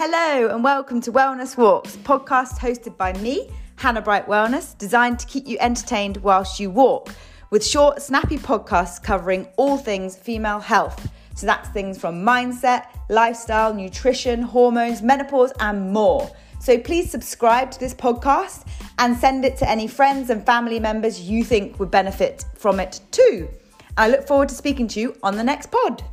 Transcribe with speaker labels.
Speaker 1: Hello, and welcome to Wellness Walks, podcast hosted by me, Hannah Bright Wellness, designed to keep you entertained whilst you walk, with short, snappy podcasts covering all things female health. So that's things from mindset, lifestyle, nutrition, hormones, menopause, and more. So please subscribe to this podcast and send it to any friends and family members you think would benefit from it too. I look forward to speaking to you on the next pod.